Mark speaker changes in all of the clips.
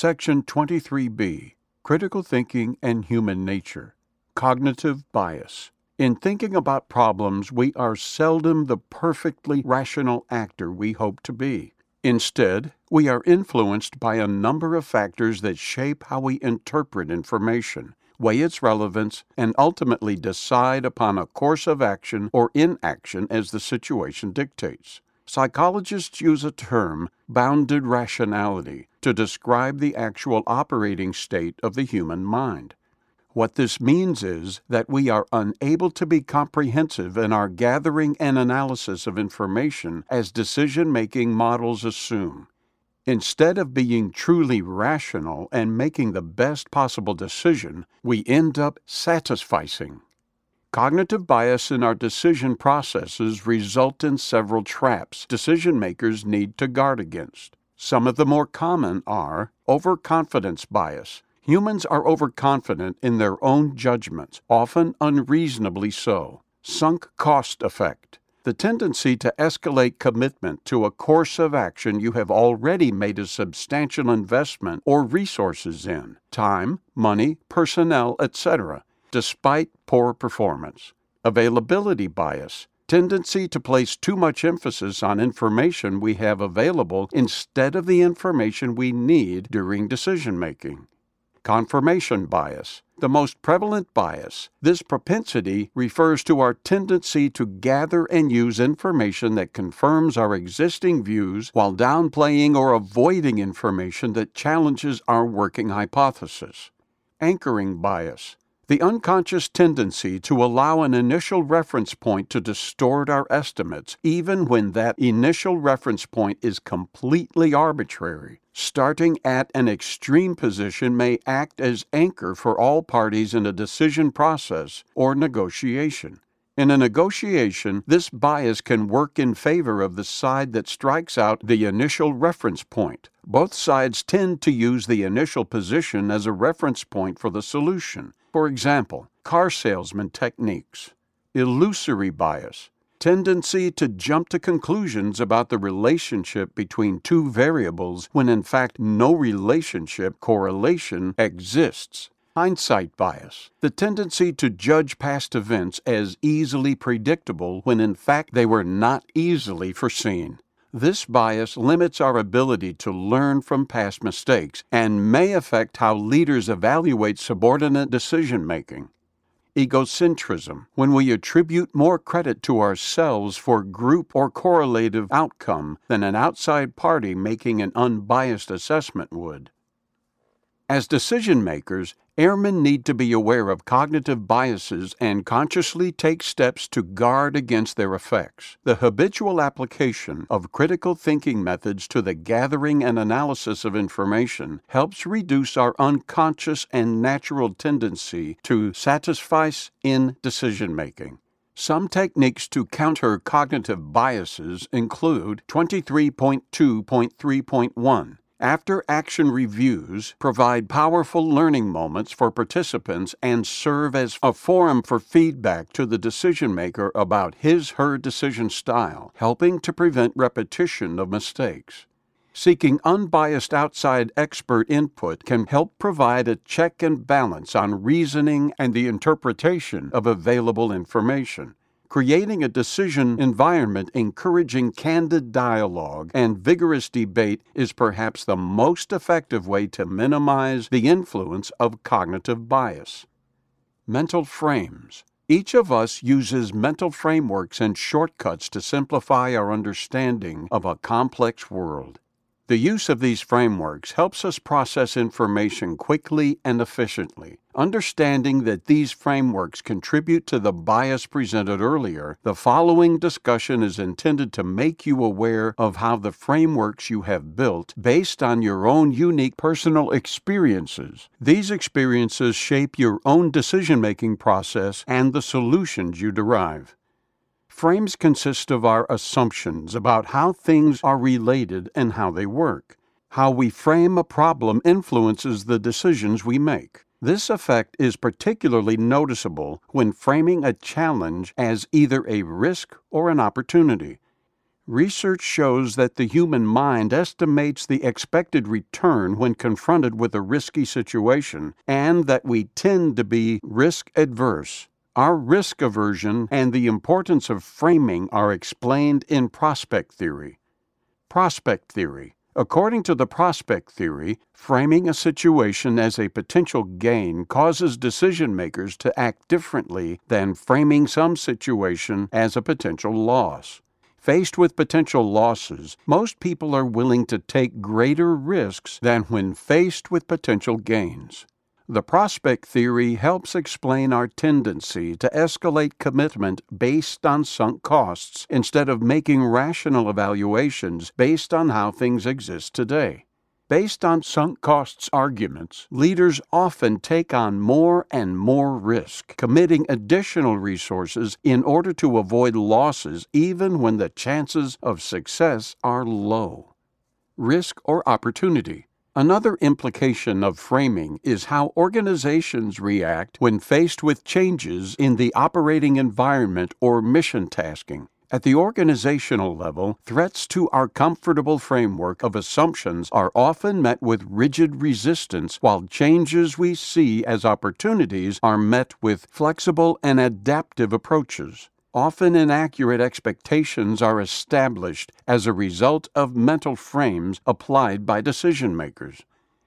Speaker 1: Section 23B Critical Thinking and Human Nature Cognitive Bias. In thinking about problems, we are seldom the perfectly rational actor we hope to be. Instead, we are influenced by a number of factors that shape how we interpret information, weigh its relevance, and ultimately decide upon a course of action or inaction as the situation dictates. Psychologists use a term, bounded rationality, to describe the actual operating state of the human mind. What this means is that we are unable to be comprehensive in our gathering and analysis of information as decision making models assume. Instead of being truly rational and making the best possible decision, we end up satisficing. Cognitive bias in our decision processes result in several traps decision makers need to guard against. Some of the more common are overconfidence bias. Humans are overconfident in their own judgments, often unreasonably so. Sunk cost effect. The tendency to escalate commitment to a course of action you have already made a substantial investment or resources in time, money, personnel, etc despite poor performance. Availability bias, tendency to place too much emphasis on information we have available instead of the information we need during decision making. Confirmation bias, the most prevalent bias. This propensity refers to our tendency to gather and use information that confirms our existing views while downplaying or avoiding information that challenges our working hypothesis. Anchoring bias, the unconscious tendency to allow an initial reference point to distort our estimates, even when that initial reference point is completely arbitrary. Starting at an extreme position may act as anchor for all parties in a decision process or negotiation. In a negotiation, this bias can work in favor of the side that strikes out the initial reference point. Both sides tend to use the initial position as a reference point for the solution. For example, car salesman techniques, illusory bias, tendency to jump to conclusions about the relationship between two variables when in fact no relationship correlation exists hindsight bias, the tendency to judge past events as easily predictable when in fact they were not easily foreseen. This bias limits our ability to learn from past mistakes and may affect how leaders evaluate subordinate decision making. Egocentrism, when we attribute more credit to ourselves for group or correlative outcome than an outside party making an unbiased assessment would. As decision makers, airmen need to be aware of cognitive biases and consciously take steps to guard against their effects. The habitual application of critical thinking methods to the gathering and analysis of information helps reduce our unconscious and natural tendency to satisfice in decision making. Some techniques to counter cognitive biases include 23.2.3.1 after action reviews provide powerful learning moments for participants and serve as a forum for feedback to the decision maker about his her decision style, helping to prevent repetition of mistakes. Seeking unbiased outside expert input can help provide a check and balance on reasoning and the interpretation of available information creating a decision environment encouraging candid dialogue and vigorous debate is perhaps the most effective way to minimize the influence of cognitive bias. Mental frames. Each of us uses mental frameworks and shortcuts to simplify our understanding of a complex world. The use of these frameworks helps us process information quickly and efficiently. Understanding that these frameworks contribute to the bias presented earlier, the following discussion is intended to make you aware of how the frameworks you have built, based on your own unique personal experiences, these experiences shape your own decision making process and the solutions you derive. Frames consist of our assumptions about how things are related and how they work. How we frame a problem influences the decisions we make. This effect is particularly noticeable when framing a challenge as either a risk or an opportunity. Research shows that the human mind estimates the expected return when confronted with a risky situation and that we tend to be risk adverse. Our risk aversion and the importance of framing are explained in prospect theory. Prospect theory. According to the prospect theory, framing a situation as a potential gain causes decision makers to act differently than framing some situation as a potential loss. Faced with potential losses, most people are willing to take greater risks than when faced with potential gains. The prospect theory helps explain our tendency to escalate commitment based on sunk costs instead of making rational evaluations based on how things exist today. Based on sunk costs arguments, leaders often take on more and more risk, committing additional resources in order to avoid losses even when the chances of success are low. Risk or opportunity. Another implication of framing is how organizations react when faced with changes in the operating environment or mission tasking. At the organizational level, threats to our comfortable framework of assumptions are often met with rigid resistance, while changes we see as opportunities are met with flexible and adaptive approaches. Often inaccurate expectations are established as a result of mental frames applied by decision makers.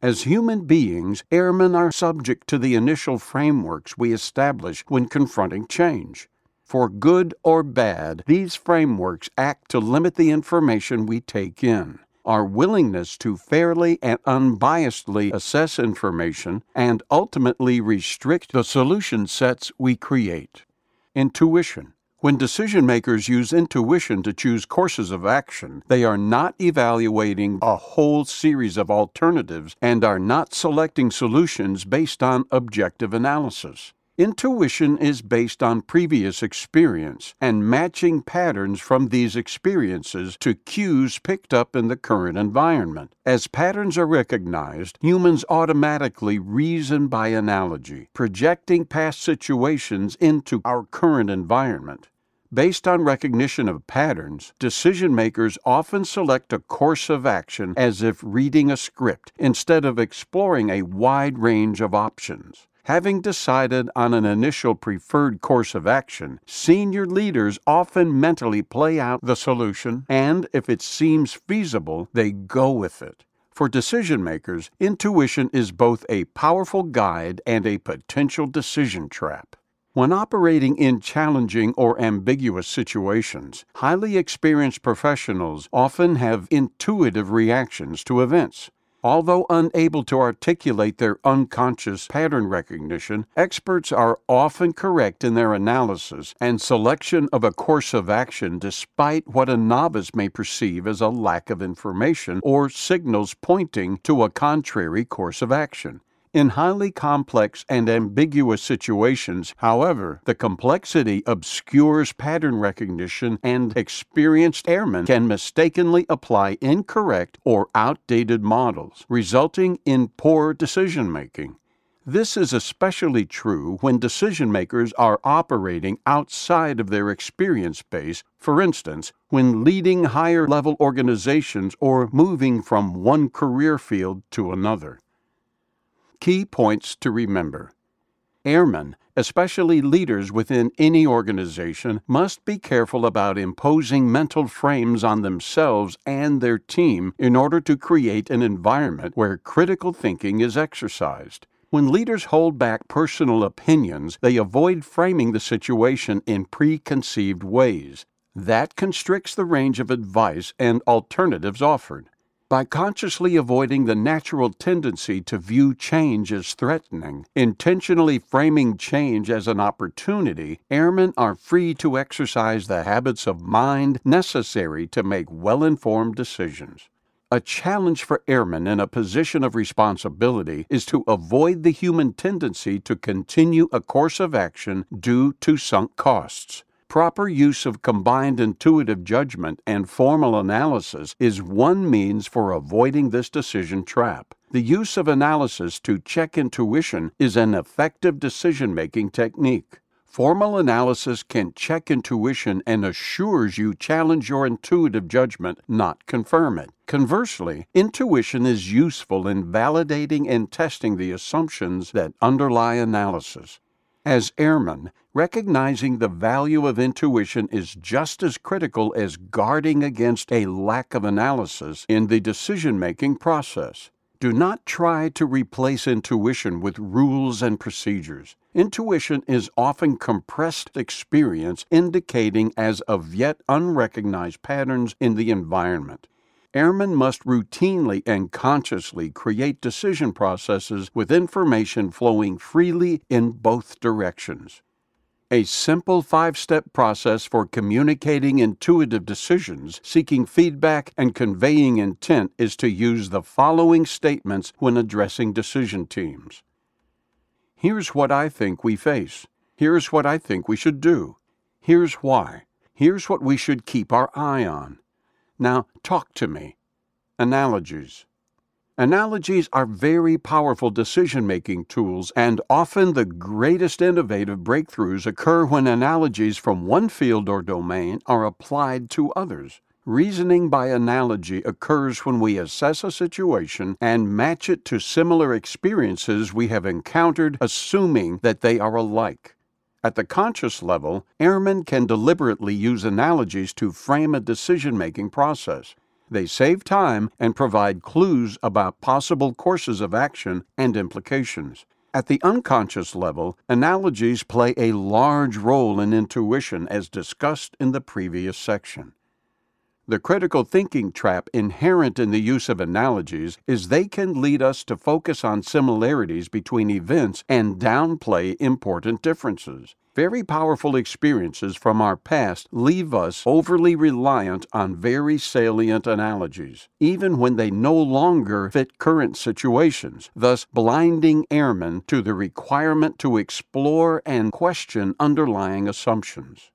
Speaker 1: As human beings, airmen are subject to the initial frameworks we establish when confronting change. For good or bad, these frameworks act to limit the information we take in. Our willingness to fairly and unbiasedly assess information and ultimately restrict the solution sets we create. Intuition. When decision makers use intuition to choose courses of action, they are not evaluating a whole series of alternatives and are not selecting solutions based on objective analysis. Intuition is based on previous experience and matching patterns from these experiences to cues picked up in the current environment. As patterns are recognized, humans automatically reason by analogy, projecting past situations into our current environment. Based on recognition of patterns, decision makers often select a course of action as if reading a script instead of exploring a wide range of options. Having decided on an initial preferred course of action, senior leaders often mentally play out the solution, and if it seems feasible, they go with it. For decision makers, intuition is both a powerful guide and a potential decision trap. When operating in challenging or ambiguous situations, highly experienced professionals often have intuitive reactions to events. Although unable to articulate their unconscious pattern recognition, experts are often correct in their analysis and selection of a course of action despite what a novice may perceive as a lack of information or signals pointing to a contrary course of action. In highly complex and ambiguous situations, however, the complexity obscures pattern recognition and experienced airmen can mistakenly apply incorrect or outdated models, resulting in poor decision making. This is especially true when decision makers are operating outside of their experience base, for instance, when leading higher level organizations or moving from one career field to another. Key points to remember Airmen, especially leaders within any organization, must be careful about imposing mental frames on themselves and their team in order to create an environment where critical thinking is exercised. When leaders hold back personal opinions, they avoid framing the situation in preconceived ways. That constricts the range of advice and alternatives offered. By consciously avoiding the natural tendency to view change as threatening, intentionally framing change as an opportunity, airmen are free to exercise the habits of mind necessary to make well informed decisions. A challenge for airmen in a position of responsibility is to avoid the human tendency to continue a course of action due to sunk costs. Proper use of combined intuitive judgment and formal analysis is one means for avoiding this decision trap. The use of analysis to check intuition is an effective decision making technique. Formal analysis can check intuition and assures you challenge your intuitive judgment, not confirm it. Conversely, intuition is useful in validating and testing the assumptions that underlie analysis. As airmen, recognizing the value of intuition is just as critical as guarding against a lack of analysis in the decision making process. Do not try to replace intuition with rules and procedures. Intuition is often compressed experience indicating as of yet unrecognized patterns in the environment. Airmen must routinely and consciously create decision processes with information flowing freely in both directions. A simple five step process for communicating intuitive decisions, seeking feedback, and conveying intent is to use the following statements when addressing decision teams. Here's what I think we face. Here's what I think we should do. Here's why. Here's what we should keep our eye on. Now, talk to me. Analogies. Analogies are very powerful decision making tools, and often the greatest innovative breakthroughs occur when analogies from one field or domain are applied to others. Reasoning by analogy occurs when we assess a situation and match it to similar experiences we have encountered, assuming that they are alike. At the conscious level, airmen can deliberately use analogies to frame a decision making process. They save time and provide clues about possible courses of action and implications. At the unconscious level, analogies play a large role in intuition as discussed in the previous section. The critical thinking trap inherent in the use of analogies is they can lead us to focus on similarities between events and downplay important differences. Very powerful experiences from our past leave us overly reliant on very salient analogies, even when they no longer fit current situations, thus blinding airmen to the requirement to explore and question underlying assumptions.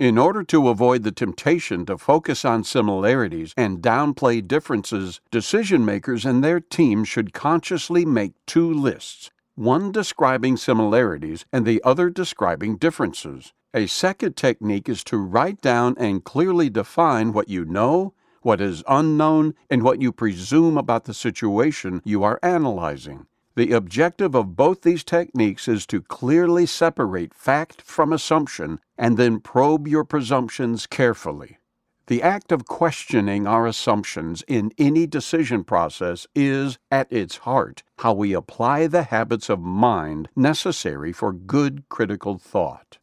Speaker 1: In order to avoid the temptation to focus on similarities and downplay differences, decision makers and their teams should consciously make two lists one describing similarities and the other describing differences. A second technique is to write down and clearly define what you know, what is unknown, and what you presume about the situation you are analyzing. The objective of both these techniques is to clearly separate fact from assumption and then probe your presumptions carefully. The act of questioning our assumptions in any decision process is, at its heart, how we apply the habits of mind necessary for good critical thought.